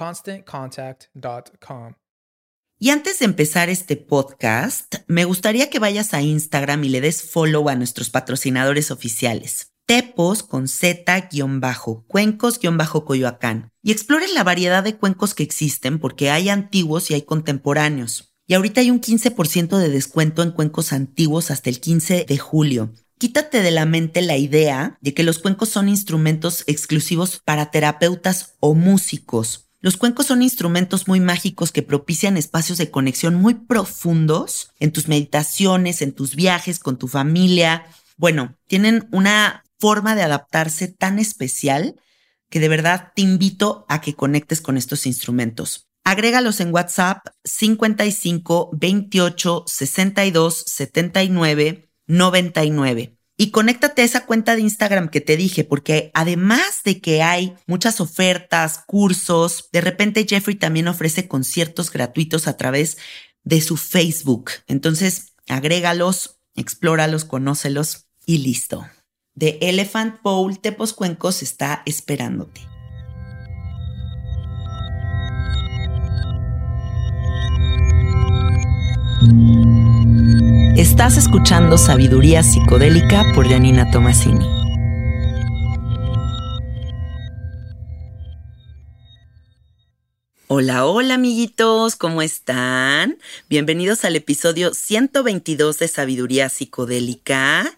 ConstantContact.com. Y antes de empezar este podcast, me gustaría que vayas a Instagram y le des follow a nuestros patrocinadores oficiales. Tepos con Z-Cuencos-Coyoacán. Y explores la variedad de cuencos que existen porque hay antiguos y hay contemporáneos. Y ahorita hay un 15% de descuento en cuencos antiguos hasta el 15 de julio. Quítate de la mente la idea de que los cuencos son instrumentos exclusivos para terapeutas o músicos. Los cuencos son instrumentos muy mágicos que propician espacios de conexión muy profundos en tus meditaciones, en tus viajes, con tu familia. Bueno, tienen una forma de adaptarse tan especial que de verdad te invito a que conectes con estos instrumentos. Agrégalos en WhatsApp 55 28 62 79 99. Y conéctate a esa cuenta de Instagram que te dije, porque además de que hay muchas ofertas, cursos, de repente Jeffrey también ofrece conciertos gratuitos a través de su Facebook. Entonces, agrégalos, explóralos, conócelos y listo. The Elephant Bowl Tepos Cuencos está esperándote. Estás escuchando Sabiduría Psicodélica por Janina Tomasini. Hola, hola amiguitos, ¿cómo están? Bienvenidos al episodio 122 de Sabiduría Psicodélica.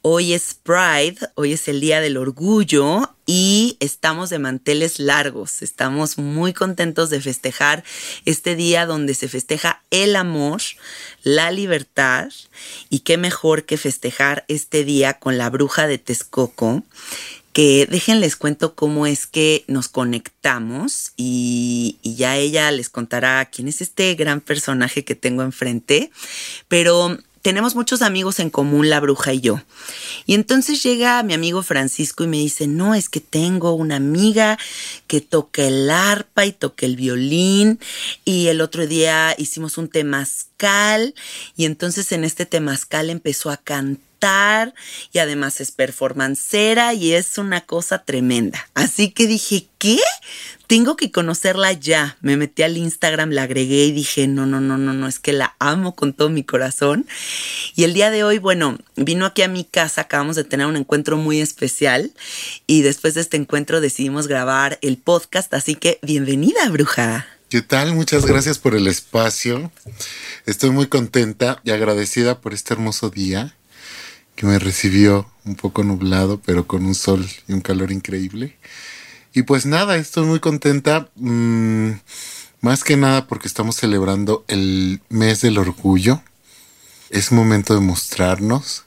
Hoy es Pride, hoy es el Día del Orgullo y estamos de manteles largos. Estamos muy contentos de festejar este día donde se festeja el amor, la libertad y qué mejor que festejar este día con la bruja de Texcoco que déjenles cuento cómo es que nos conectamos y, y, ya ella les contará quién es este gran personaje que tengo enfrente, pero tenemos muchos amigos en común, la bruja y yo. Y entonces llega mi amigo Francisco y me dice, no, es que tengo una amiga que toca el arpa y toca el violín. Y el otro día hicimos un temazcal y entonces en este temazcal empezó a cantar y además es performancera y es una cosa tremenda. Así que dije, ¿qué? Tengo que conocerla ya. Me metí al Instagram, la agregué y dije, no, no, no, no, no, es que la amo con todo mi corazón. Y el día de hoy, bueno, vino aquí a mi casa, acabamos de tener un encuentro muy especial y después de este encuentro decidimos grabar el podcast, así que bienvenida, bruja. ¿Qué tal? Muchas gracias por el espacio. Estoy muy contenta y agradecida por este hermoso día que me recibió un poco nublado, pero con un sol y un calor increíble. Y pues nada, estoy muy contenta, mm, más que nada porque estamos celebrando el mes del orgullo. Es momento de mostrarnos,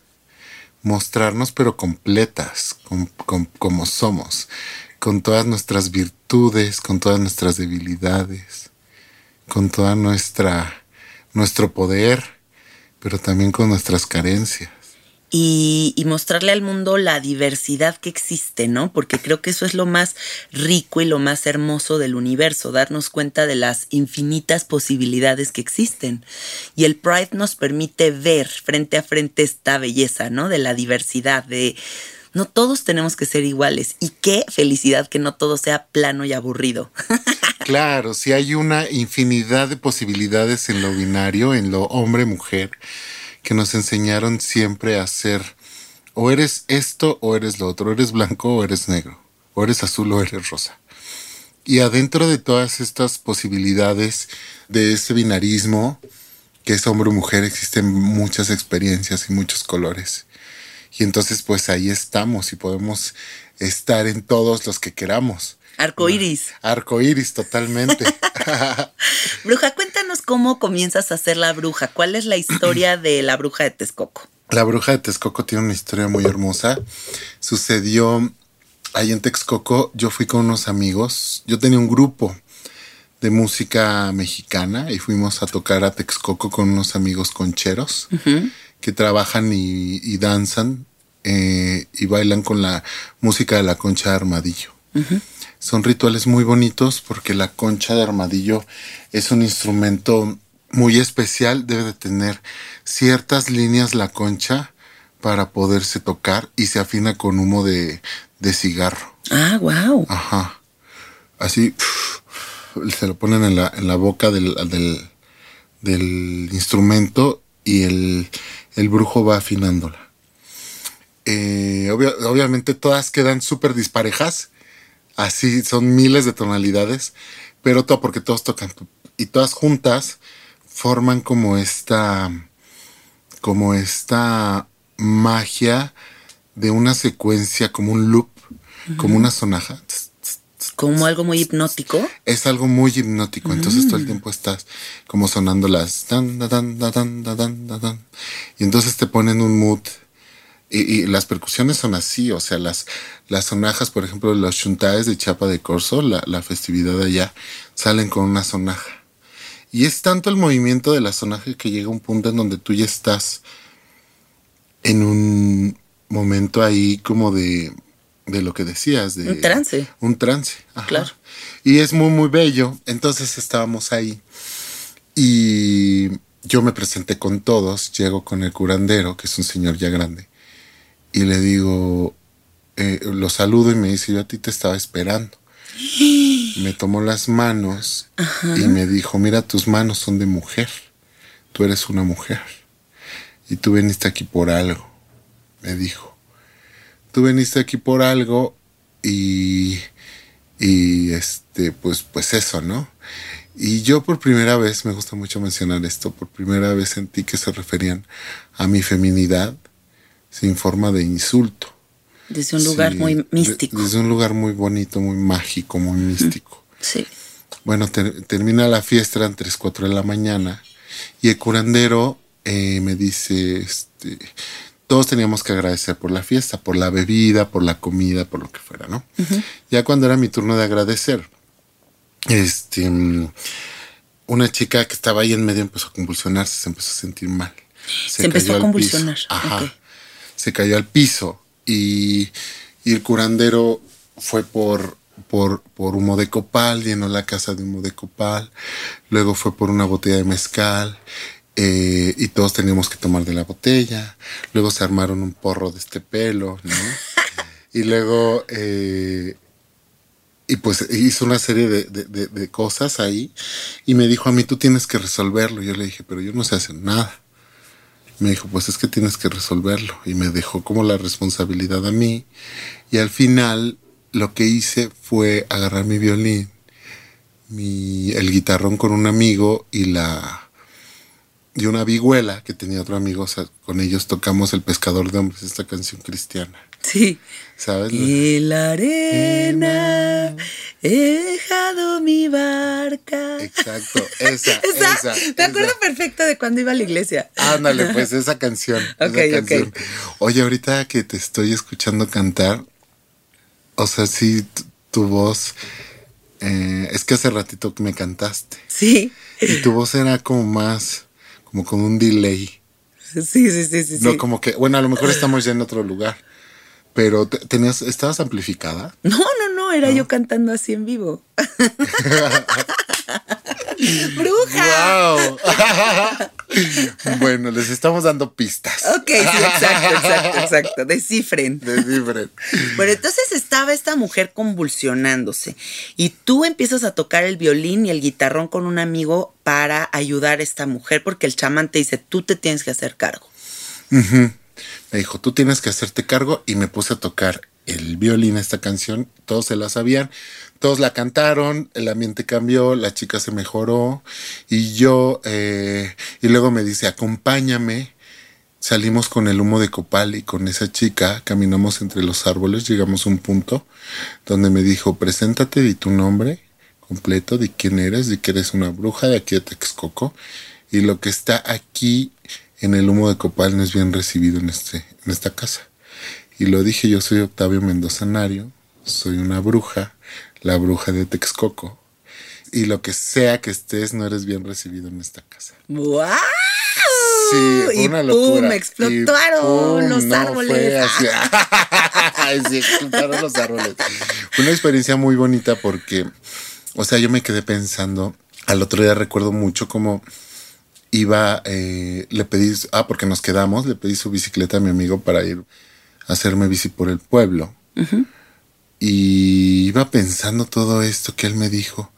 mostrarnos pero completas, como somos, con todas nuestras virtudes, con todas nuestras debilidades, con toda nuestra nuestro poder, pero también con nuestras carencias y, mostrarle al mundo la diversidad que existe, ¿no? Porque creo que eso es lo más rico y lo más hermoso del universo, darnos cuenta de las infinitas posibilidades que existen. Y el Pride nos permite ver frente a frente esta belleza, ¿no? De la diversidad, de... No todos tenemos que ser iguales. Y qué felicidad que no todo sea plano y aburrido. Claro, si hay una infinidad de posibilidades en lo binario, en lo hombre-mujer que nos enseñaron siempre a ser o eres esto o eres lo otro, eres blanco o eres negro, o eres azul o eres rosa. Y adentro de todas estas posibilidades de ese binarismo, que es hombre o mujer, existen muchas experiencias y muchos colores. Y entonces pues ahí estamos y podemos estar en todos los que queramos. Arco iris. Arco iris, totalmente. bruja, cuéntanos cómo comienzas a ser la bruja. ¿Cuál es la historia de la bruja de Texcoco? La bruja de Texcoco tiene una historia muy hermosa. Sucedió ahí en Texcoco. Yo fui con unos amigos. Yo tenía un grupo de música mexicana y fuimos a tocar a Texcoco con unos amigos concheros que trabajan y, danzan eh, y bailan con la música de la concha de armadillo. Son rituales muy bonitos porque la concha de armadillo es un instrumento muy especial, debe de tener ciertas líneas la concha para poderse tocar y se afina con humo de, cigarro. Ah, wow. Ajá. Así se lo ponen en la, en la boca del, del, instrumento y el, brujo va afinándola. Eh, obviamente todas quedan súper disparejas así son miles de tonalidades, pero todo porque todos tocan y todas juntas forman como esta como esta magia de una secuencia como un loop, como una sonaja. Como algo muy hipnótico. Es algo muy hipnótico. Entonces todo el mm. tiempo estás como sonando las y entonces te ponen un mood y, las percusiones son así, o sea, las, las sonajas, por ejemplo, los chuntaes de Chapa de Corso, la, la festividad de allá, salen con una sonaja. Y es tanto el movimiento de la sonaja que llega un punto en donde tú ya estás en un momento ahí como de, de lo que decías. De, un trance. Un trance. Claro. Y es muy, muy bello. Entonces estábamos ahí. Y yo me presenté con todos. Llego con el curandero, que es un señor ya grande y le digo, eh, lo saludo y me dice, yo a ti te estaba esperando. Me tomó las manos y me dijo, mira, tus manos son de mujer, tú eres una mujer y tú veniste aquí por algo, me dijo. Tú veniste aquí por algo y, y este, pues, pues eso, ¿no? Y yo por primera vez, me gusta mucho mencionar esto, por primera vez sentí que se referían a mi feminidad sin forma de insulto. Desde un lugar muy místico. desde un lugar muy bonito, muy mágico, muy místico. Sí. Bueno, termina la fiesta, eran 3, 4 de la mañana, y el curandero eh, me dice, este, todos teníamos que agradecer por la fiesta, por la bebida, por la comida, por lo que fuera, ¿no? Ya cuando era mi turno de agradecer, este, una chica que estaba ahí en medio empezó a convulsionarse, se empezó a sentir mal. Se, empezó a convulsionar. Ajá se cayó al piso y, el curandero fue por, por, por, humo de copal, llenó la casa de humo de copal, luego fue por una botella de mezcal eh, y todos teníamos que tomar de la botella, luego se armaron un porro de este pelo, ¿no? y luego... Eh, y pues hizo una serie de, de, de, cosas ahí y me dijo a mí, tú tienes que resolverlo. Yo le dije, pero yo no sé hacer nada me dijo, pues es que tienes que resolverlo. Y me dejó como la responsabilidad a mí. Y al final lo que hice fue agarrar mi violín, mi, el guitarrón con un amigo y la, y una vihuela que tenía otro amigo, o sea, con ellos tocamos El Pescador de Hombres, esta canción cristiana. Sí. ¿Sabes? Y la arena he dejado mi barca. Exacto, esa, Esa, esa. me acuerdo esa. perfecto de cuando iba a la iglesia. Ándale, pues esa canción. Ok, esa ok. canción. Oye, ahorita que te estoy escuchando cantar, o sea, sí, tu, voz, eh, es que hace ratito me cantaste Sí. y tu voz era como más, como con un delay. Sí, sí, sí, sí. No sí. como que, bueno, a lo mejor estamos ya en otro lugar, pero te- tenías, estabas amplificada. No, no, no, era yo cantando así en vivo. ¡Bruja! ¡Wow! bueno, les estamos dando pistas. Ok, sí, exacto, exacto, exacto. Descifren. Descifren. Bueno, entonces estaba esta mujer convulsionándose y tú empiezas a tocar el violín y el guitarrón con un amigo para ayudar a esta mujer porque el chamán te dice, tú te tienes que hacer cargo. Ujú. Me dijo, tú tienes que hacerte cargo y me puse a tocar el violín, esta canción. Todos se la sabían, todos la cantaron, el ambiente cambió, la chica se mejoró y yo, eh, y luego me dice, acompáñame. Salimos con el humo de copal y con esa chica caminamos entre los árboles, llegamos a un punto donde me dijo, preséntate, di tu nombre completo, de quién eres, de que eres una bruja de aquí de Texcoco y lo que está aquí en el humo de copal no es bien recibido en, este, en esta casa. Y lo dije, yo soy Octavio Mendoza Nario, soy una bruja, la bruja de Texcoco. Y lo que sea que estés, no eres bien recibido en esta casa. ¡Wow! Sí, y una pum, locura. explotaron Y pum, los no, árboles. sí, explotaron los árboles. Una experiencia muy bonita porque, o sea, yo me quedé pensando, al otro día recuerdo mucho cómo iba, eh, le pedí, ah, porque nos quedamos, le pedí su bicicleta a mi amigo para ir a hacerme bici por el pueblo. Y iba pensando todo esto que él me dijo.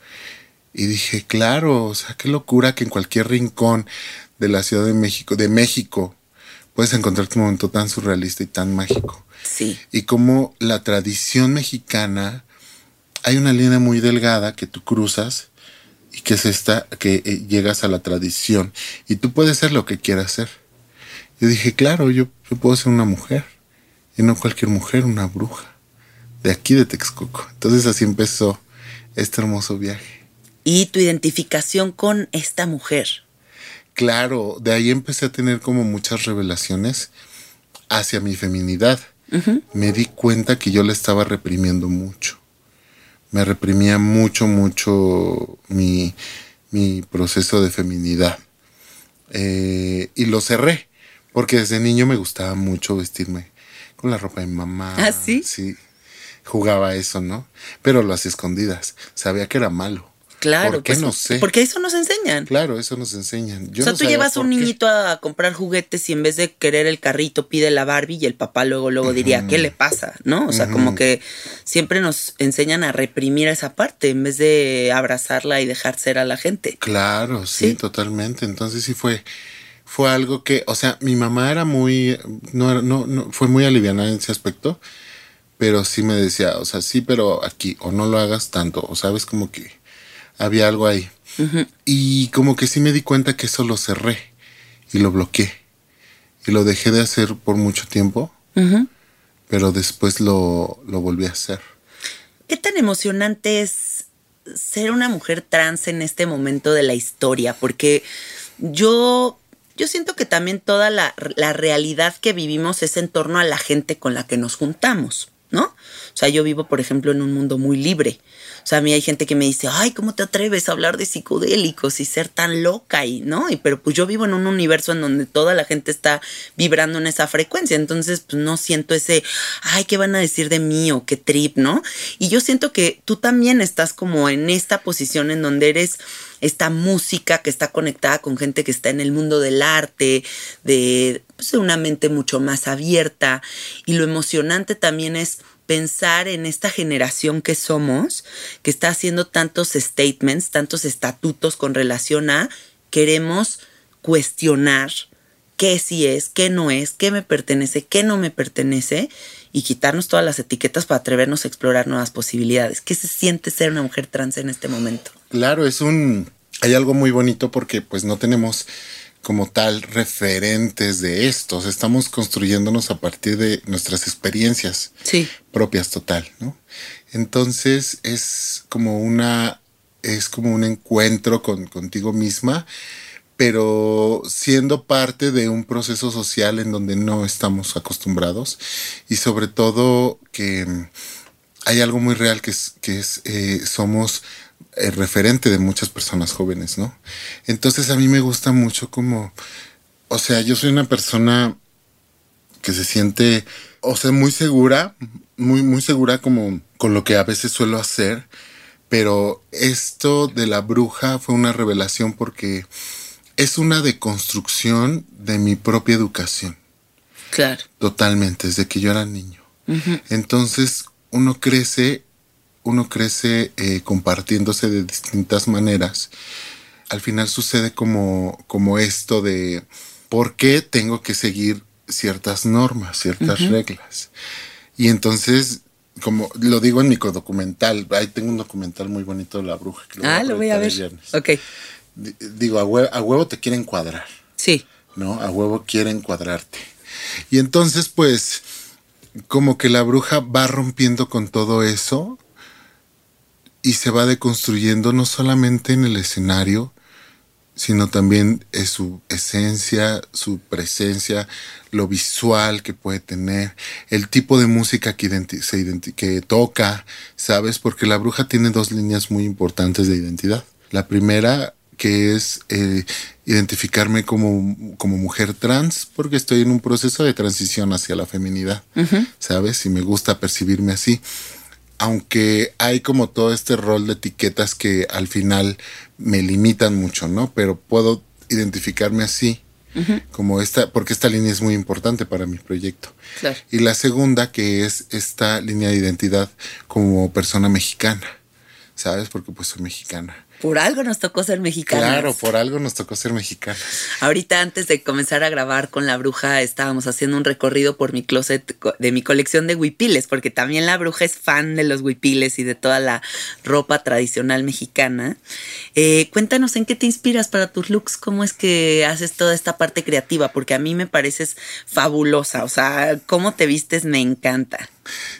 Y dije, claro, o sea, qué locura que en cualquier rincón de la Ciudad de México, de México, puedes encontrarte un momento tan surrealista y tan mágico. Sí. Y como la tradición mexicana, hay una línea muy delgada que tú cruzas y que es esta, que eh, llegas a la tradición. Y tú puedes ser lo que quieras ser. Yo dije, claro, yo, yo puedo ser una mujer. Y no cualquier mujer, una bruja. De aquí de Texcoco. Entonces así empezó este hermoso viaje. Y tu identificación con esta mujer. Claro, de ahí empecé a tener como muchas revelaciones hacia mi feminidad. Me di cuenta que yo la estaba reprimiendo mucho. Me reprimía mucho, mucho mi, mi proceso de feminidad. Eh, y lo cerré, porque desde niño me gustaba mucho vestirme con la ropa de mi mamá. ¿Ah, sí? Sí. Jugaba eso, ¿no? Pero lo hacía escondidas. Sabía que era malo. Claro. ¿Por qué? pues, no sé. Porque eso nos enseñan. Claro, eso nos enseñan. Yo o sea, no tú llevas a un qué. niñito a comprar juguetes y en vez de querer el carrito pide la Barbie y el papá luego luego diría, ¿qué le pasa? ¿No? O sea, como que siempre nos enseñan a reprimir esa parte en vez de abrazarla y dejar ser a la gente. Claro, sí, Sí. totalmente. Entonces sí fue, fue algo que, o sea, mi mamá era muy, no, no, no, fue muy aliviana en ese aspecto, pero sí me decía, o sea, sí, pero aquí, o no lo hagas tanto, o sabes, como que había algo ahí. Y como que sí me di cuenta que eso lo cerré y lo bloqueé. Y lo dejé de hacer por mucho tiempo, pero después lo, lo volví a hacer. ¿Qué tan emocionante es ser una mujer trans en este momento de la historia? Porque yo, yo siento que también toda la, la realidad que vivimos es en torno a la gente con la que nos juntamos, ¿no? O sea, yo vivo, por ejemplo, en un mundo muy libre. O sea, a mí hay gente que me dice, ay, ¿cómo te atreves a hablar de psicodélicos y ser tan loca? Y, ¿no? Y, pero pues yo vivo en un universo en donde toda la gente está vibrando en esa frecuencia. Entonces, pues no siento ese, ay, ¿qué van a decir de mí? O qué trip, ¿no? Y yo siento que tú también estás como en esta posición en donde eres esta música que está conectada con gente que está en el mundo del arte, de, pues, una mente mucho más abierta. Y lo emocionante también es pensar en esta generación que somos, que está haciendo tantos statements, tantos estatutos con relación a queremos cuestionar qué sí es, qué no es, qué me pertenece, qué no me pertenece y quitarnos todas las etiquetas para atrevernos a explorar nuevas posibilidades. ¿Qué se siente ser una mujer trans en este momento? Claro, es un. Hay algo muy bonito porque, pues, no tenemos como tal referentes de estos, estamos construyéndonos a partir de nuestras experiencias Sí. propias total, ¿no? Entonces es como una, es como un encuentro con, contigo misma, pero siendo parte de un proceso social en donde no estamos acostumbrados y sobre todo que hay algo muy real que es, que es eh, somos el referente de muchas personas jóvenes, ¿no? Entonces a mí me gusta mucho como, o sea, yo soy una persona que se siente, o sea, muy segura, muy, muy segura como con lo que a veces suelo hacer, pero esto de la bruja fue una revelación porque es una deconstrucción de mi propia educación, Claro. totalmente, desde que yo era niño. Entonces uno crece, uno crece eh, compartiéndose de distintas maneras. Al final sucede como, como esto de por qué tengo que seguir ciertas normas, ciertas reglas. Y entonces, como lo digo en mi documental, ahí tengo un documental muy bonito de la bruja. que Ah, lo voy a ver. viernes. Ok. Di- Digo, a hue- a huevo te quieren cuadrar. Sí. ¿no? A huevo quieren cuadrarte. Y entonces, pues, como que la bruja va rompiendo con todo eso y se va deconstruyendo no solamente en el escenario, sino también en su esencia, su presencia, lo visual que puede tener, el tipo de música que, identi- se identi- que toca, ¿sabes? Porque la bruja tiene dos líneas muy importantes de identidad. La primera que es eh, identificarme como, como mujer trans, porque estoy en un proceso de transición hacia la feminidad, ¿sabes? Y me gusta percibirme así aunque hay como todo este rol de etiquetas que al final me limitan mucho, ¿no? Pero puedo identificarme así, como esta, porque esta línea es muy importante para mi proyecto. Claro. Y la segunda, que es esta línea de identidad como persona mexicana, ¿sabes? Porque pues soy mexicana. Por algo nos tocó ser mexicanos. Claro, por algo nos tocó ser mexicanos. Ahorita antes de comenzar a grabar con la bruja estábamos haciendo un recorrido por mi closet de mi colección de huipiles, porque también la bruja es fan de los huipiles y de toda la ropa tradicional mexicana. Eh, cuéntanos en qué te inspiras para tus looks, cómo es que haces toda esta parte creativa, porque a mí me pareces fabulosa, o sea, cómo te vistes me encanta.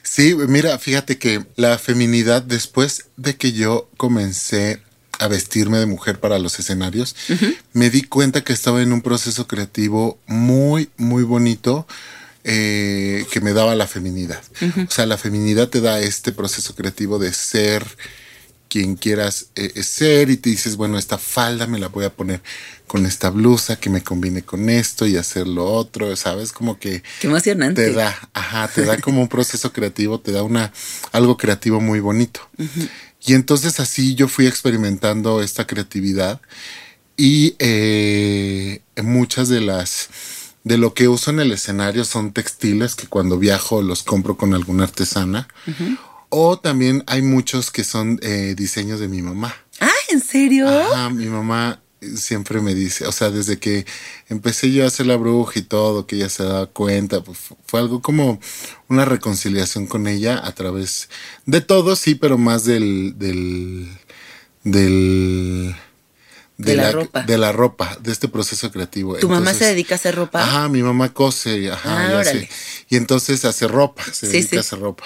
Sí, mira, fíjate que la feminidad, después de que yo comencé a vestirme de mujer para los escenarios, me di cuenta que estaba en un proceso creativo muy, muy bonito eh, que me daba la feminidad. O sea, la feminidad te da este proceso creativo de ser quien quieras eh, ser y te dices, bueno, esta falda me la voy a poner con esta blusa que me combine con esto y hacer lo otro, ¿sabes? Como que Qué emocionante. te da, ajá, te da como un proceso creativo, te da una algo creativo muy bonito. Y entonces así yo fui experimentando esta creatividad y eh, muchas de las de lo que uso en el escenario son textiles que cuando viajo los compro con alguna artesana. O también hay muchos que son eh, diseños de mi mamá. Ah, ¿en serio? Ajá, mi mamá siempre me dice, o sea, desde que empecé yo a hacer la bruja y todo, que ella se daba cuenta, pues fu- fue algo como una reconciliación con ella a través de todo, sí, pero más del, del, del, De la ropa. de la ropa, de este proceso creativo. ¿Tu mamá se dedica a hacer ropa? Ajá, mi mamá cose, ajá, Ah, órale. sé. Y entonces hace ropa, se Sí, dedica sí. a hacer ropa.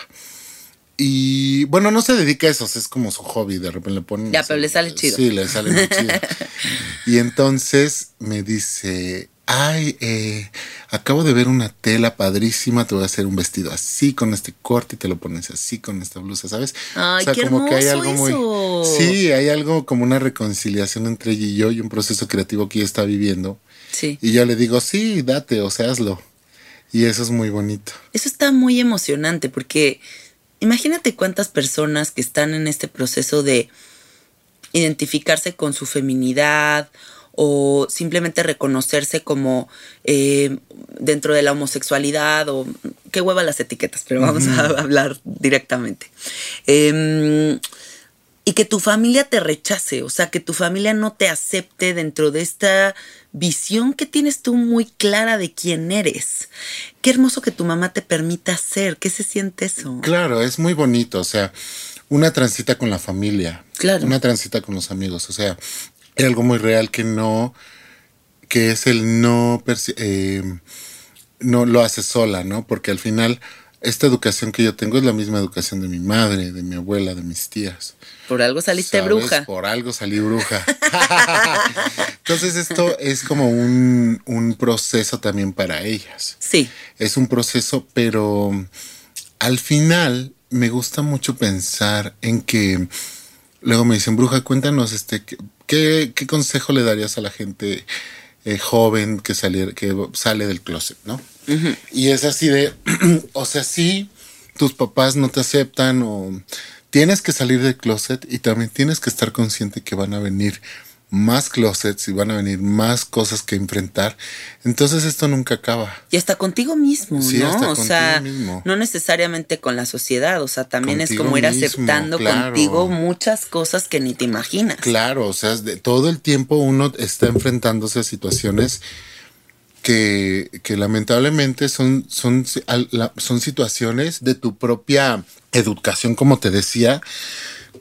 Y bueno, no se dedica a eso, es como su hobby, de repente le ponen... Ya, pero le sale chido. Sí, le sale muy chido. y entonces me dice, ay, eh, acabo de ver una tela padrísima, te voy a hacer un vestido así, con este corte, y te lo pones así, con esta blusa, ¿sabes? Ay, qué hermoso eso. Sí, hay algo como una reconciliación entre ella y yo y un proceso creativo que ella está viviendo. Sí. Y yo le digo, sí, date, o sea, hazlo. Y eso es muy bonito. Eso está muy emocionante porque imagínate cuántas personas que están en este proceso de identificarse con su feminidad o simplemente reconocerse como eh, dentro de la homosexualidad o qué hueva las etiquetas, pero vamos a hablar directamente. Em, y que tu familia te rechace, o sea, que tu familia no te acepte dentro de esta visión que tienes tú muy clara de quién eres. Qué hermoso que tu mamá te permita ser, ¿qué se siente eso? Claro, es muy bonito. O sea, una transita con la familia. Claro. Una transita con los amigos. O sea, es algo muy real que no que es el no, eh, no lo hace sola, ¿no? Porque al final esta educación que yo tengo es la misma educación de mi madre, de mi abuela, de mis tías. Por algo saliste bruja. Por algo salí bruja. Entonces esto es como un, un, proceso también para ellas. Sí. Es un proceso, pero al final me gusta mucho pensar en que luego me dicen, bruja, cuéntanos, este, ¿qué, qué consejo le darías a la gente eh, joven que, saliera, que sale del closet, ¿no? Y es así de, o sea, sí, tus papás no te aceptan o tienes que salir del closet y también tienes que estar consciente que van a venir más closets y van a venir más cosas que enfrentar. Entonces esto nunca acaba. Y hasta contigo mismo, ¿no? o sea, no necesariamente con la sociedad, o sea, también es como ir aceptando contigo muchas cosas que ni te imaginas. Claro, o sea, de, todo el tiempo uno está enfrentándose a situaciones que, que lamentablemente son, son, son situaciones de tu propia educación, como te decía,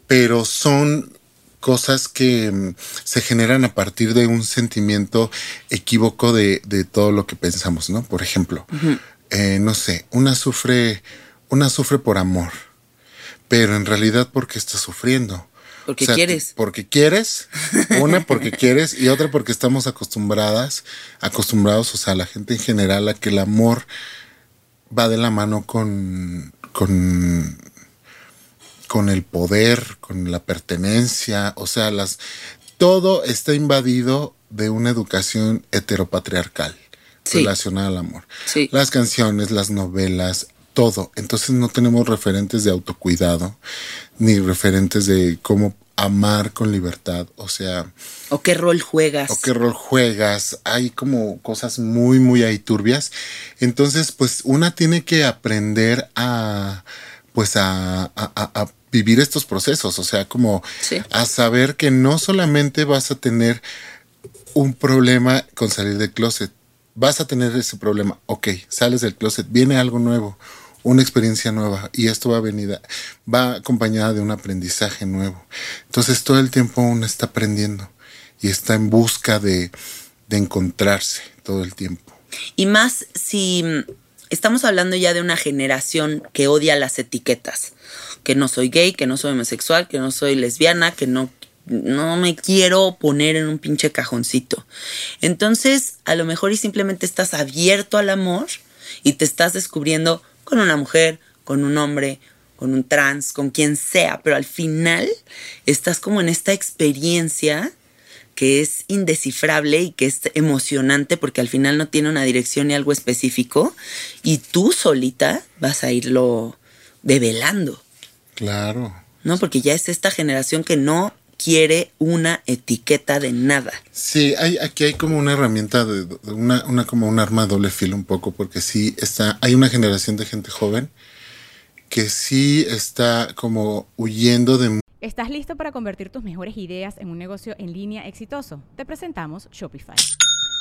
pero son cosas que mm, se generan a partir de un sentimiento equívoco de, todo lo que pensamos, ¿no? Por ejemplo, eh, no sé, una sufre, una sufre por amor, pero en realidad porque está sufriendo. Porque quieres. Porque quieres, una porque quieres y otra porque estamos acostumbradas, acostumbrados, o sea, la gente en general a que el amor va de la mano con, con con el poder, con la pertenencia, o sea, las todo está invadido de una educación heteropatriarcal relacionada al amor. Las canciones, las novelas, todo. Entonces no tenemos referentes de autocuidado, ni referentes de cómo amar con libertad, o sea... O qué rol juegas. O qué rol juegas. Hay como cosas muy, muy ahí turbias. Entonces, pues una tiene que aprender a, pues a, a, a vivir estos procesos, o sea, como a saber que no solamente vas a tener un problema con salir del closet, vas a tener ese problema, ok, sales del closet, viene algo nuevo, una experiencia nueva y esto va a venir, va acompañada de un aprendizaje nuevo. Entonces todo el tiempo uno está aprendiendo y está en busca de, de encontrarse todo el tiempo. Y más si estamos hablando ya de una generación que odia las etiquetas que no soy gay, que no soy homosexual, que no soy lesbiana, que no, no me quiero poner en un pinche cajoncito. Entonces, a lo mejor y simplemente estás abierto al amor y te estás descubriendo con una mujer, con un hombre, con un trans, con quien sea, pero al final estás como en esta experiencia que es indescifrable y que es emocionante porque al final no tiene una dirección ni algo específico y tú solita vas a irlo develando. Claro. ¿No? Porque ya es esta generación que no quiere una etiqueta de nada. Sí, hay, aquí hay como una herramienta, de, una, una, como un arma doble filo un poco, porque sí está, hay una generación de gente joven que sí está como huyendo de... ¿Estás listo para convertir tus mejores ideas en un negocio en línea exitoso? Te presentamos Shopify.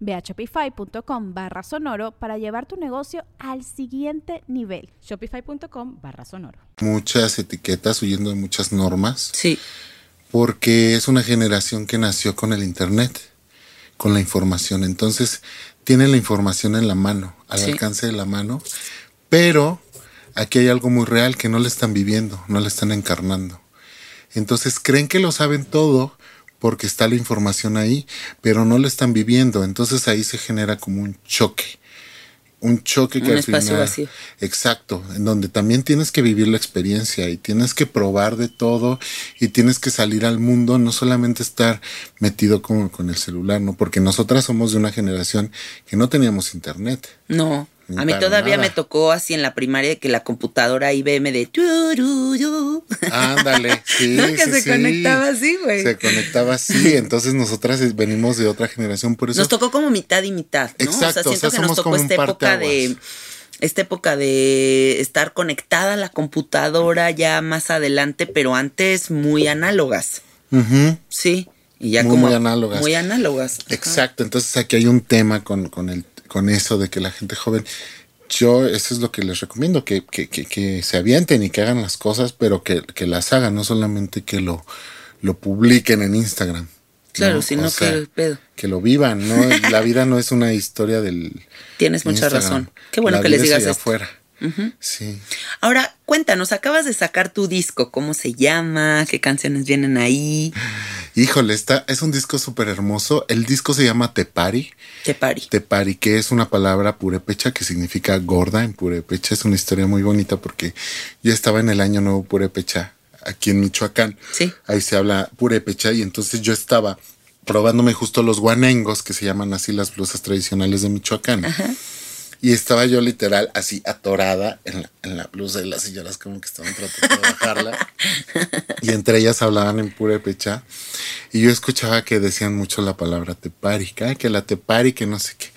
Ve a shopify.com barra sonoro para llevar tu negocio al siguiente nivel. Shopify.com barra sonoro. Muchas etiquetas huyendo de muchas normas. Sí. Porque es una generación que nació con el Internet, con la información. Entonces, tienen la información en la mano, al alcance de la mano. Pero aquí hay algo muy real que no le están viviendo, no le están encarnando. Entonces creen que lo saben todo porque está la información ahí, pero no lo están viviendo. Entonces ahí se genera como un choque. un choque que Un al espacio final, vacío. exacto, en donde también tienes que vivir la experiencia y tienes que probar de todo y tienes que salir al mundo, no solamente estar metido como con el celular, ¿no? Porque nosotras somos de una generación que no teníamos internet. No. A mí todavía nada. me tocó así en la primaria que la computadora IBM de. Ándale, sí, ¿No? Que sí, se sí. conectaba así, güey. Se conectaba así, entonces nosotras venimos de otra generación, por eso Nos tocó como mitad y mitad, ¿no? Exacto, o sea, o siento sea, que nos tocó esta época de esta época de estar conectada a la computadora ya más adelante, pero antes muy análogas. Sí. Y ya Muy, como muy análogas. Muy análogas. Ajá. Exacto, entonces aquí hay un tema con, con, el, con eso de que la gente joven, yo eso es lo que les recomiendo, que, que, que, que se avienten y que hagan las cosas, pero que, que las hagan, no solamente que lo, lo publiquen en Instagram. Claro, ¿no? sino O sea, que pedo. que lo vivan, ¿no? La vida no es una historia del Tienes mucha Instagram. razón. Qué bueno La que les digas es allá afuera. Sí. Ahora, cuéntanos, acabas de sacar tu disco, ¿cómo se llama? ¿Qué canciones vienen ahí? Híjole, está, es un disco súper hermoso. El disco se llama Tepari. Te pari. Tepari, que es una palabra purépecha que significa gorda en purépecha. Es una historia muy bonita porque yo estaba en el Año Nuevo Purépecha aquí en Michoacán. Sí. Ahí se habla purépecha y entonces yo estaba probándome justo los guanengos, que se llaman así las blusas tradicionales de Michoacán. Y estaba yo literal así atorada en la, en la blusa y las señoras como que estaban tratando de bajarla. y entre ellas hablaban en purépecha. Y yo escuchaba que decían mucho la palabra tepari, que la tepari, que no sé qué.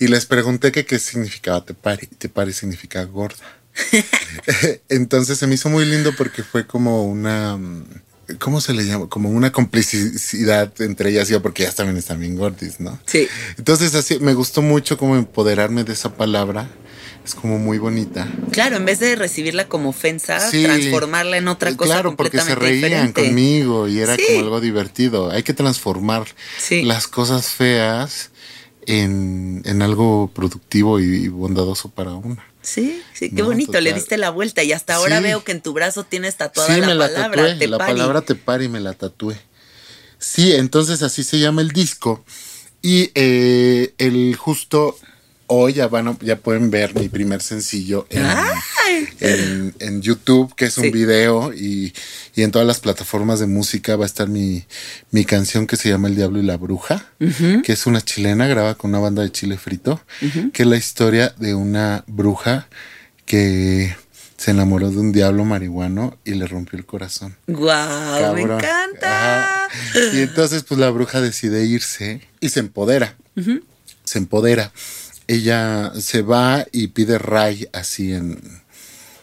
Y les pregunté que qué significaba tepari. Tepari significa gorda. Entonces se me hizo muy lindo porque fue como una... mm, ¿Cómo se le llama? Como una complicidad entre ellas y yo, porque ellas también están bien gordis, ¿no? Sí. Entonces así me gustó mucho como empoderarme de esa palabra. Es como muy bonita. Claro, en vez de recibirla como ofensa, Sí. transformarla en otra Eh, cosa Claro, porque se reían diferente. conmigo y era Sí. como algo divertido. Hay que transformar Sí. las cosas feas en, en algo productivo y bondadoso para uno. Sí, sí, qué No, bonito, le diste la vuelta y hasta ahora Sí. veo que en tu brazo tienes tatuada sí, la me la palabra tatué. La tepari. palabra tepari me la tatué. Sí, entonces así se llama el disco. Y eh, el justo hoy ya van a- ya pueden ver mi primer sencillo en, en, en YouTube, que es un Sí. video, y, y en todas las plataformas de música va a estar mi, mi canción que se llama El Diablo y la Bruja, que es una chilena, graba con una banda de chile frito, que es la historia de una bruja que se enamoró de un diablo marihuano y le rompió el corazón. ¡Guau! ¡Me Cabrón. encanta! Ajá. Y entonces, pues la bruja decide irse y se empodera. Se empodera. Ella se va y pide ray así en,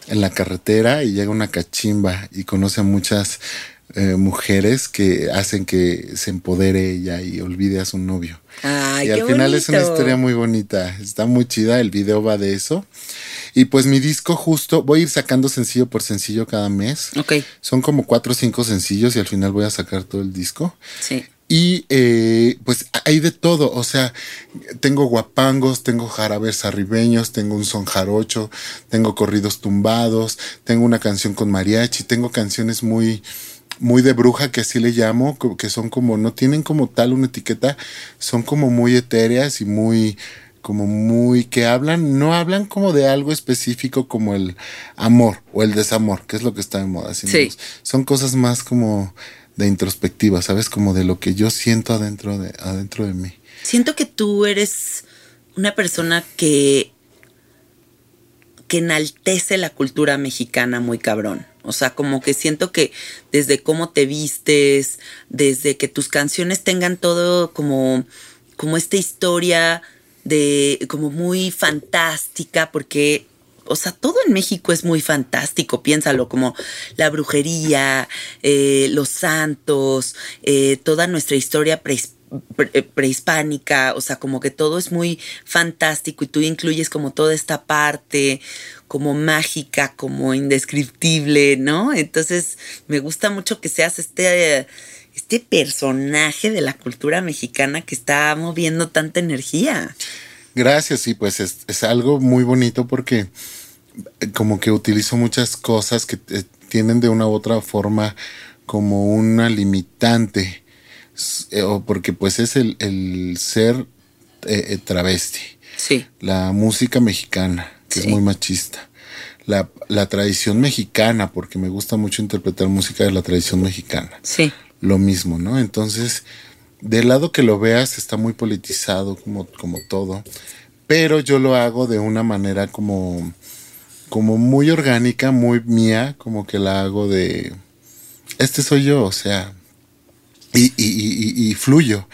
en la carretera y llega una cachimba y conoce a muchas eh, mujeres que hacen que se empodere ella y olvide a su novio. Ay, y qué al final es una historia muy bonita, está muy chida, el video va de eso. Y pues mi disco justo, voy a ir sacando sencillo por sencillo cada mes. Ok, Son como cuatro o cinco sencillos y al final voy a sacar todo el disco. sí. Y eh, pues hay de todo, o sea, tengo guapangos, tengo jarabes arribeños, tengo un son jarocho, tengo corridos tumbados, tengo una canción con mariachi, tengo canciones muy muy de bruja que así le llamo, que son como no tienen como tal una etiqueta, son como muy etéreas y muy como muy que hablan, no hablan como de algo específico como el amor o el desamor, que es lo que está de moda. sino Sí. Son cosas más como de introspectiva, ¿sabes? Como de lo que yo siento adentro de, adentro de mí. Siento que tú eres una persona que, que enaltece la cultura mexicana muy cabrón. O sea, como que siento que desde cómo te vistes, desde que tus canciones tengan todo como, como esta historia de como muy fantástica, porque o sea, todo en México es muy fantástico, piénsalo, como la brujería, eh, los santos, eh, toda nuestra historia prehispánica pre- eh, prehispánica, o sea, como que todo es muy fantástico y tú incluyes como toda esta parte como mágica, como indescriptible, ¿no? Entonces, me gusta mucho que seas este, este personaje de la cultura mexicana que está moviendo tanta energía. Gracias, y pues es, es algo muy bonito porque eh, como que utilizo muchas cosas que eh, tienen de una u otra forma como una limitante, eh, o porque pues es el, el ser eh, travesti. Sí. La música mexicana, que es muy machista. La, la tradición mexicana, porque me gusta mucho interpretar música de la tradición mexicana. Sí. Lo mismo, ¿no? Entonces, del lado que lo veas, está muy politizado, como, como todo. Pero yo lo hago de una manera como, como muy orgánica, muy mía, como que la hago de. Este soy yo, o sea. Y, y, y, y- fluyo.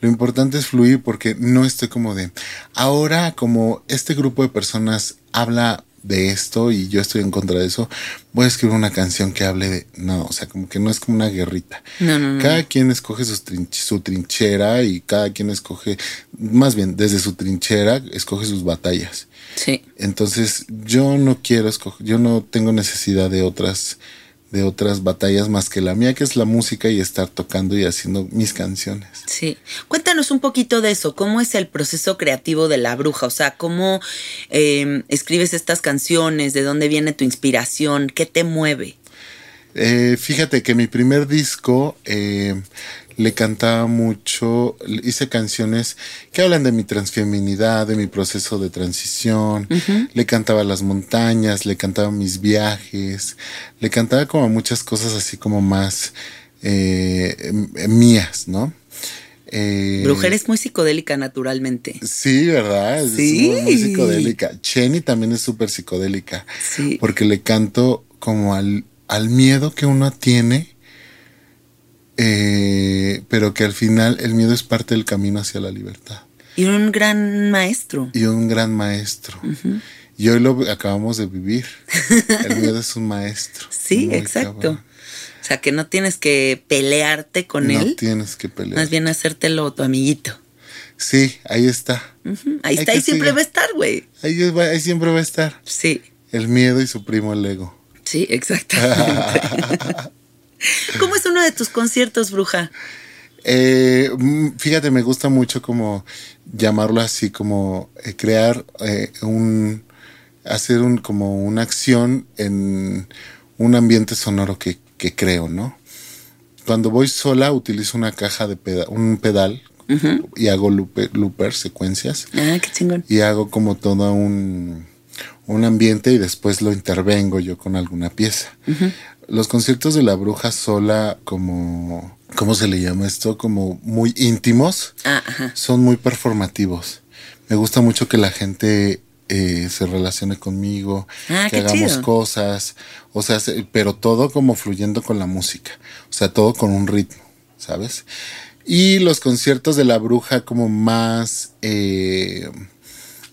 Lo importante es fluir porque no estoy como de. Ahora, como este grupo de personas habla de esto y yo estoy en contra de eso, voy a escribir una canción que hable de. No, o sea, como que no es como una guerrita. No, no, no. Cada quien escoge sus trin- su trinchera y cada quien escoge, más bien, desde su trinchera, escoge sus batallas. Sí. Entonces, yo no quiero escoger, yo no tengo necesidad de otras, de otras batallas más que la mía, que es la música y estar tocando y haciendo mis canciones. Sí. Cuéntanos un poquito de eso. ¿Cómo es el proceso creativo de la bruja? O sea, ¿cómo eh, escribes estas canciones? ¿De dónde viene tu inspiración? ¿Qué te mueve? Eh, fíjate que mi primer disco eh, le cantaba mucho, hice canciones que hablan de mi transfeminidad, de mi proceso de transición, le cantaba las montañas, le cantaba mis viajes, le cantaba como muchas cosas así como más eh, m- mías, ¿no? Eh, Bruja eres muy psicodélica naturalmente. Sí, ¿verdad? Es Sí. muy, muy psicodélica. Chenny también es súper psicodélica. Sí. Porque le canto como al, al miedo que uno tiene, eh, pero que al final el miedo es parte del camino hacia la libertad. Y un gran maestro. Y un gran maestro. Y hoy lo acabamos de vivir. El miedo es un maestro. Sí, exacto. cabrón. O sea, que no tienes que pelearte con no él, tienes que pelear. más bien hacértelo tu amiguito. Sí, ahí está. Ahí Hay está y siempre siga. va a estar, güey. Ahí, ahí siempre va a estar. Sí, El miedo y su primo el ego. Sí, exactamente. ¿Cómo es uno de tus conciertos, bruja? Eh, mm, fíjate, me gusta mucho como llamarlo así, como eh, crear eh, un, hacer un, como una acción en un ambiente sonoro que, que creo, ¿no? Cuando voy sola utilizo una caja de peda un pedal y hago looper- loopers, secuencias Ah, qué chingón. y hago como todo un, un ambiente y después lo intervengo yo con alguna pieza. Los conciertos de la bruja sola como, ¿cómo se le llama esto? Como muy íntimos, Ah, ajá. son muy performativos. Me gusta mucho que la gente eh, se relacione conmigo, Ah, que hagamos chido. cosas, o sea, se- pero todo como fluyendo con la música, o sea, todo con un ritmo, ¿sabes? Y los conciertos de la bruja como más... eh,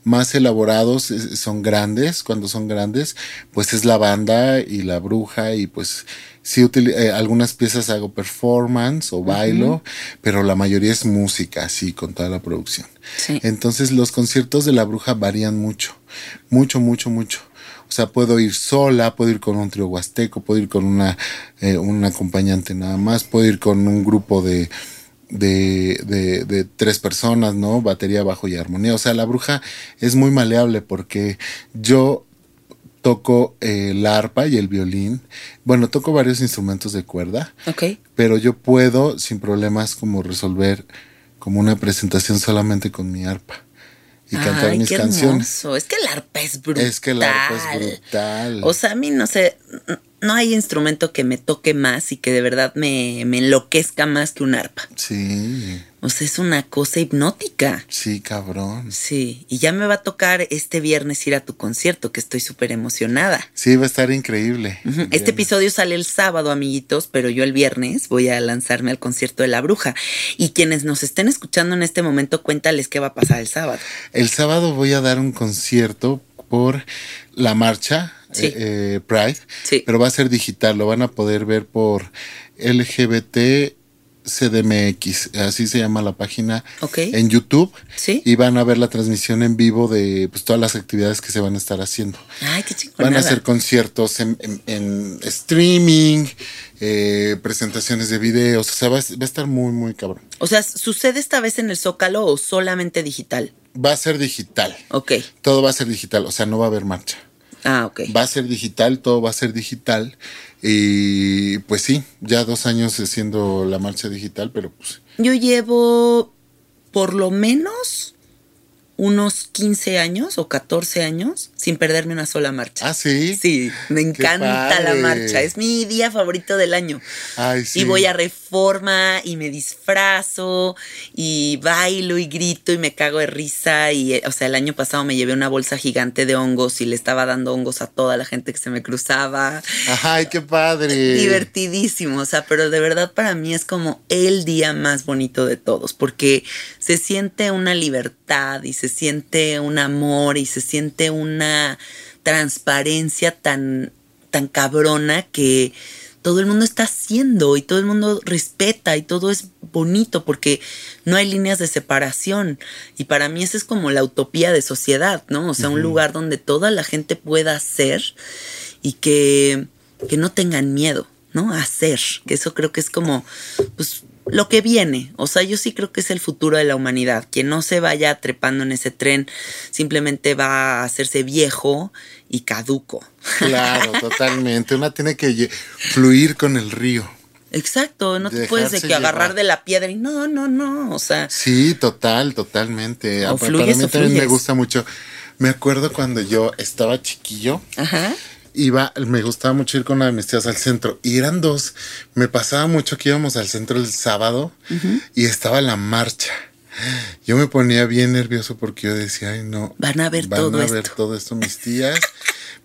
más elaborados son grandes, cuando son grandes, pues es la banda y la bruja y pues sí eh, algunas piezas hago performance o bailo, pero la mayoría es música, así con toda la producción. Sí. Entonces los conciertos de la bruja varían mucho, mucho, mucho, mucho. O sea, puedo ir sola, puedo ir con un trío huasteco, puedo ir con una, eh, un acompañante nada más, puedo ir con un grupo de, de, de, de tres personas, ¿no? Batería, bajo y armonía. O sea, la bruja es muy maleable porque yo toco eh, la arpa y el violín. Bueno, toco varios instrumentos de cuerda, Ok. pero yo puedo sin problemas como resolver como una presentación solamente con mi arpa y cantar Ay, mis qué canciones. hermoso. Es que el arpa es brutal. Es que el arpa es brutal. O sea, a mí no sé, no hay instrumento que me toque más y que de verdad me, me enloquezca más que un arpa. Sí, O sea, es una cosa hipnótica. sí, cabrón. Sí, y ya me va a tocar este viernes ir a tu concierto, que estoy súper emocionada. Sí, va a estar increíble. Este episodio sale el sábado, amiguitos, pero yo el viernes voy a lanzarme al concierto de la bruja. Y quienes nos estén escuchando en este momento, cuéntales qué va a pasar el sábado. El sábado voy a dar un concierto por la marcha Sí. eh, eh, Pride, Sí. pero va a ser digital, lo van a poder ver por LGBT CDMX, así se llama la página en YouTube. Sí. Y van a ver la transmisión en vivo de pues, todas las actividades que se van a estar haciendo. Ay, qué chingón. Van a hacer conciertos en, en- en streaming, eh, presentaciones de videos, o sea, va a, va a estar muy, muy cabrón. O sea, ¿sucede esta vez en el Zócalo o solamente digital? Va a ser digital, Ok. todo va a ser digital, o sea, no va a haber marcha. Ah, ok. Va a ser digital, todo va a ser digital. Y pues sí, ya dos años haciendo la marcha digital, pero pues Yo llevo por lo menos unos 15 años o 14 años sin perderme una sola marcha. ¿Ah, sí? Sí, me encanta la marcha. Es mi día favorito del año. Ay, sí. Y voy a reforma y me disfrazo y bailo y grito y me cago de risa. Y, o sea, el año pasado me llevé una bolsa gigante de hongos y le estaba dando hongos a toda la gente que se me cruzaba. Ay, qué padre. Divertidísimo, o sea, pero de verdad para mí es como el día más bonito de todos, porque se siente una libertad y se siente un amor y se siente una transparencia tan, tan cabrona que todo el mundo está haciendo y todo el mundo respeta y todo es bonito porque no hay líneas de separación. Y para mí esa es como la utopía de sociedad, ¿no? O sea, un lugar donde toda la gente pueda ser y que, que no tengan miedo, ¿no? A hacer. Que eso creo que es como, pues, lo que viene. O sea, yo sí creo que es el futuro de la humanidad. Quien no se vaya trepando en ese tren simplemente va a hacerse viejo y caduco. Claro, totalmente. Una tiene que fluir con el río. Exacto, no te puedes de que agarrar de la piedra y no, no, no. O sea, Sí, total, totalmente. O fluyes Para mí o también me gusta mucho. Me acuerdo cuando yo estaba chiquillo, ajá. Iba, me gustaba mucho ir con una de mis tías al centro. Y eran dos. Me pasaba mucho que íbamos al centro el sábado y estaba la marcha. Yo me ponía bien nervioso porque yo decía, ay, no. Van a ver van todo a ver esto". todo esto mis tías.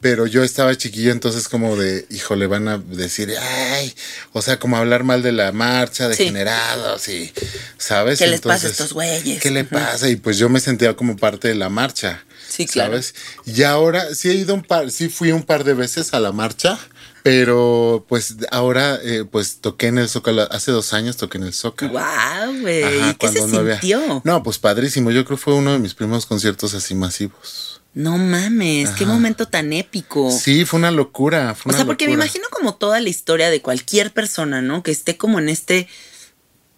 Pero yo estaba chiquillo, entonces como de, híjole, van a decir, ay, o sea, como hablar mal de la marcha, Sí. degenerados y, ¿sabes? ¿Qué les pasa a estos güeyes? ¿Qué le pasa? Y pues yo me sentía como parte de la marcha. Sí, claro. ¿Sabes? Y ahora sí he ido un par, sí fui un par de veces a la marcha, pero pues ahora eh, pues toqué en el Zócalo, hace dos años toqué en el Zócalo. Wow, güey. ¿Y qué se no había- sintió? No, pues padrísimo. Yo creo que fue uno de mis primeros conciertos así masivos. No mames, qué momento tan épico. Sí, fue una locura. Fue O una sea, porque me imagino como toda la historia de cualquier persona, ¿no? Que esté como en este.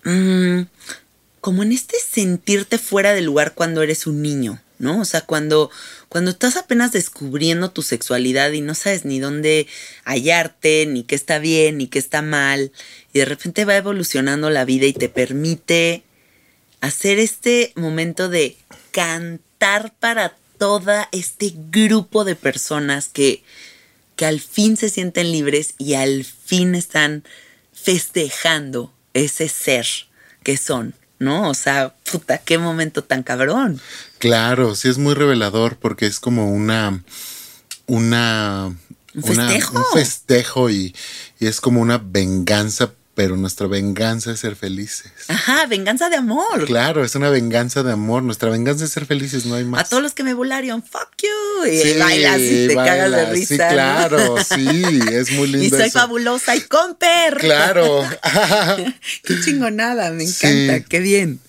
mm, como en este sentirte fuera del lugar cuando eres un niño, ¿no? O sea, cuando, cuando estás apenas descubriendo tu sexualidad y no sabes ni dónde hallarte, ni qué está bien, ni qué está mal, y de repente va evolucionando la vida y te permite hacer este momento de cantar para toda este grupo de personas que, que al fin se sienten libres y al fin están festejando ese ser que son, ¿no? O sea, puta, qué momento tan cabrón. Claro, sí es muy revelador porque es como una. Una. Un una- festejo. un festejo y, y es como una venganza, pero nuestra venganza es ser felices. Ajá, venganza de amor. Claro, es una venganza de amor. Nuestra venganza es ser felices, no hay más. A todos los que me volaron, fuck you. Y Sí, bailas y te cagas de risa. Sí, claro, sí, es muy lindo. Y soy eso. fabulosa y comper. Claro. Qué chingonada, me encanta, Sí. qué bien.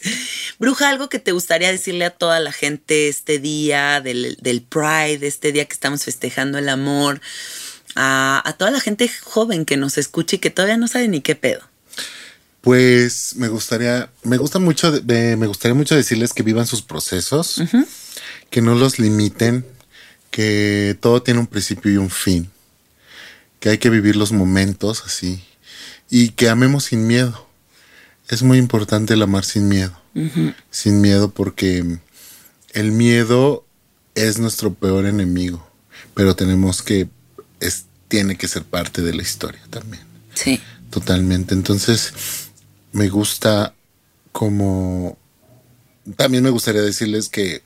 Bruja, algo que te gustaría decirle a toda la gente este día del, del Pride, este día que estamos festejando el amor, a, a toda la gente joven que nos escucha y que todavía no sabe ni qué pedo. Pues me gustaría, me gusta mucho, de- me gustaría mucho decirles que vivan sus procesos, que no los limiten, que todo tiene un principio y un fin, que hay que vivir los momentos así y que amemos sin miedo. Es muy importante el amar sin miedo, sin miedo porque el miedo es nuestro peor enemigo, pero tenemos que, es, tiene que ser parte de la historia también. Sí. Totalmente. Entonces, me gusta como... También me gustaría decirles que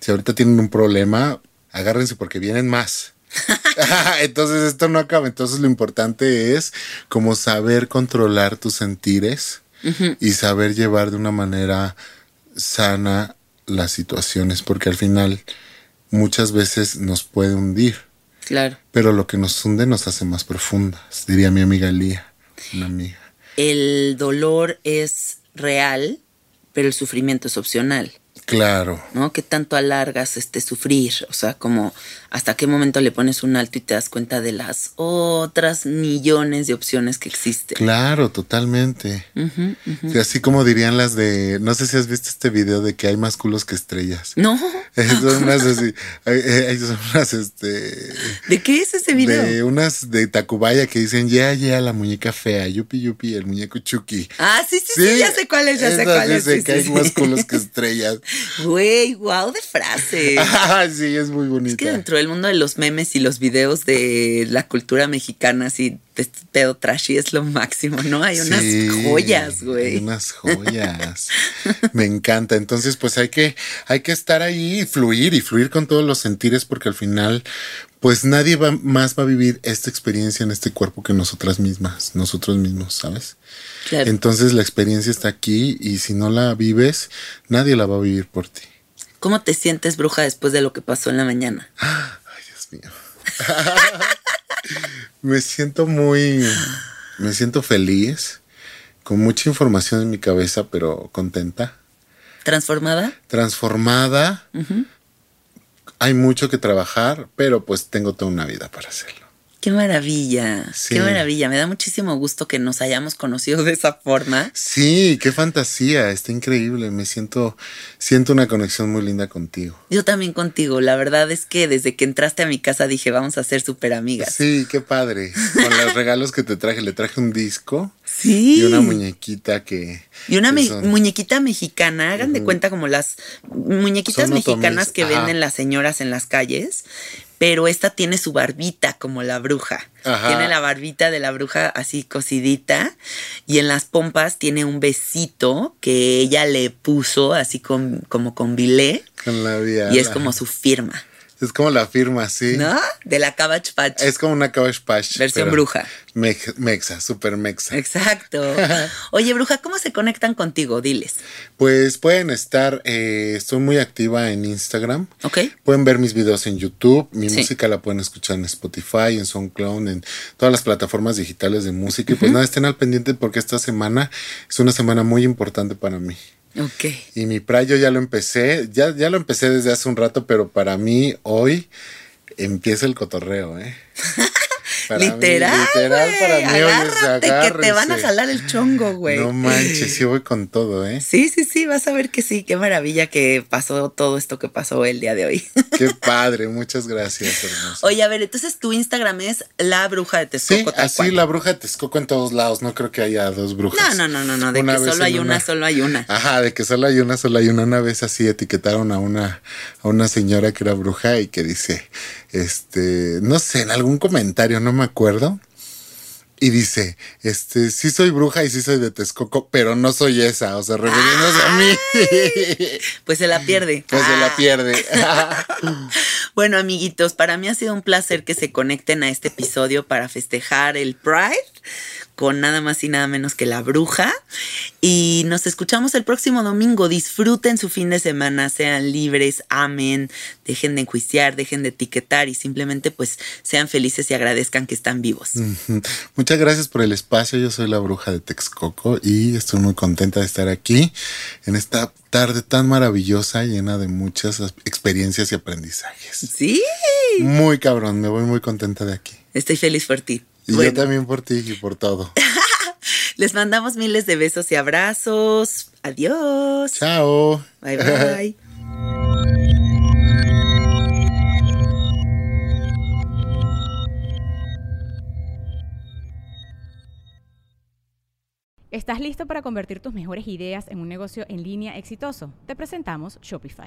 si ahorita tienen un problema, agárrense porque vienen más. Entonces esto no acaba. Entonces lo importante es como saber controlar tus sentires y saber llevar de una manera sana las situaciones, porque al final muchas veces nos puede hundir, Claro. pero lo que nos hunde nos hace más profundas, diría mi amiga Lía, una amiga. El dolor es real, pero el sufrimiento es opcional. Claro, ¿no? ¿Qué tanto alargas este sufrir? O sea, como hasta qué momento le pones un alto y te das cuenta de las otras millones de opciones que existen. claro, totalmente. Así como dirían las de, no sé si has visto este video de que hay más culos que estrellas. No, son unas así, hay, hay- son unas este ¿de qué es ese video? de unas de Tacubaya que dicen ya ya la muñeca fea, yupi yupi, el muñeco Chucky. Ah, sí, sí, sí, ya sé cuál es, ya sé cuál es. dicen sí, que sí, hay más culos que estrellas. Güey, wow de frase. sí, es muy bonita. Es que dentro del mundo de los memes y los videos de la cultura mexicana, así, de este pedo trashy es lo máximo, ¿no? Hay unas Sí, joyas, güey. hay unas joyas. Me encanta. Entonces, pues hay que, hay que estar ahí y fluir y fluir con todos los sentires porque al final, pues nadie va, más va a vivir esta experiencia en este cuerpo que nosotras mismas, nosotros mismos, ¿sabes? Claro. Entonces la experiencia está aquí y si no la vives, nadie la va a vivir por ti. ¿Cómo te sientes, bruja, después de lo que pasó en la mañana? Ay, Dios mío. me siento muy, me siento feliz, con mucha información en mi cabeza, pero contenta, ¿Transformada? transformada. Hay mucho que trabajar, pero pues tengo toda una vida para hacerlo. Qué maravilla, Sí. qué maravilla. Me da muchísimo gusto que nos hayamos conocido de esa forma. Sí, qué fantasía, está increíble. Me siento, siento una conexión muy linda contigo. Yo también contigo. La verdad es que desde que entraste a mi casa dije, vamos a ser súper amigas. Sí, qué padre. Con los regalos que te traje, le traje un disco Sí. y una muñequita que. Y una que me- son- muñequita mexicana, hagan de cuenta como las muñequitas mexicanas que ajá. venden las señoras en las calles, pero esta tiene su barbita como la bruja. Ajá. Tiene la barbita de la bruja así cosidita y en las pompas tiene un besito que ella le puso así con, como con bilé Con la vida. y es como su firma, Es como la firma, sí. ¿no? De la Cabbage Patch. Es como una Cabbage Patch. Versión bruja. mex- mexa, super mexa. Exacto. Oye, bruja, ¿cómo se conectan contigo? Diles. Pues pueden estar, eh, estoy muy activa en Instagram. ¿Ok? Pueden ver mis videos en YouTube, mi Sí. música la pueden escuchar en Spotify, en SoundCloud, en todas las plataformas digitales de música. Y pues nada, estén al pendiente porque esta semana es una semana muy importante para mí. Ok. Y mi prayo ya lo empecé, ya, ya lo empecé desde hace un rato, pero para mí hoy empieza el cotorreo, ¿eh? Para mí, literal. literal, para mí Agárrate, que te van a jalar el chongo, güey. No manches, sí voy con todo, ¿eh? Sí, sí, sí, vas a ver que sí. Qué maravilla que pasó todo esto que pasó el día de hoy. Qué padre, muchas gracias, hermoso. Oye, a ver, entonces tu Instagram es la bruja de Texcoco. Sí, así cual. la bruja de Texcoco en todos lados. No creo que haya dos brujas. No, no, no, no, no. De Una que solo hay una, solo hay una. Ajá, de que solo hay una, solo hay una. Una vez así etiquetaron a una, a una señora que era bruja y que dice, este, no sé, en algún comentario, no me acuerdo. Y dice, este, sí soy bruja y sí soy de Texcoco, pero no soy esa, o sea, refiriéndose a mí. Pues se la pierde. pues se Ah. la pierde. Bueno, amiguitos, para mí ha sido un placer que se conecten a este episodio para festejar el Pride con nada más y nada menos que la bruja. Y nos escuchamos el próximo domingo. Disfruten su fin de semana, sean libres, amen, dejen de enjuiciar, dejen de etiquetar y simplemente pues sean felices y agradezcan que están vivos. Muchas gracias por el espacio. Yo soy la bruja de Texcoco y estoy muy contenta de estar aquí en esta tarde tan maravillosa, llena de muchas experiencias y aprendizajes. Sí, Muy cabrón, me voy muy contenta de aquí. estoy feliz por ti. Y Bueno, yo también por ti y por todo. les mandamos miles de besos y abrazos. Adiós. Chao. Bye bye. ¿Estás listo para convertir tus mejores ideas en un negocio en línea exitoso? Te presentamos Shopify.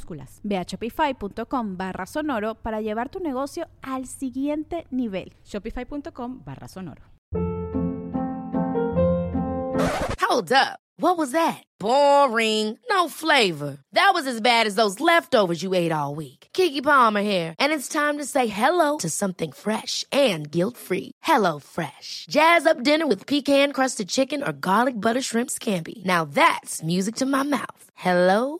Ve a shopify.com barra sonoro para llevar tu negocio al siguiente nivel. Shopify.com barra sonoro. Hold up. What was that? Boring. No flavor. That was as bad as those leftovers you ate all week. Kiki Palmer here, and it's time to say hello to something fresh and guilt-free. Hello Fresh. Jazz up dinner with pecan-crusted chicken or garlic butter shrimp scampi. Now that's music to my mouth. Hello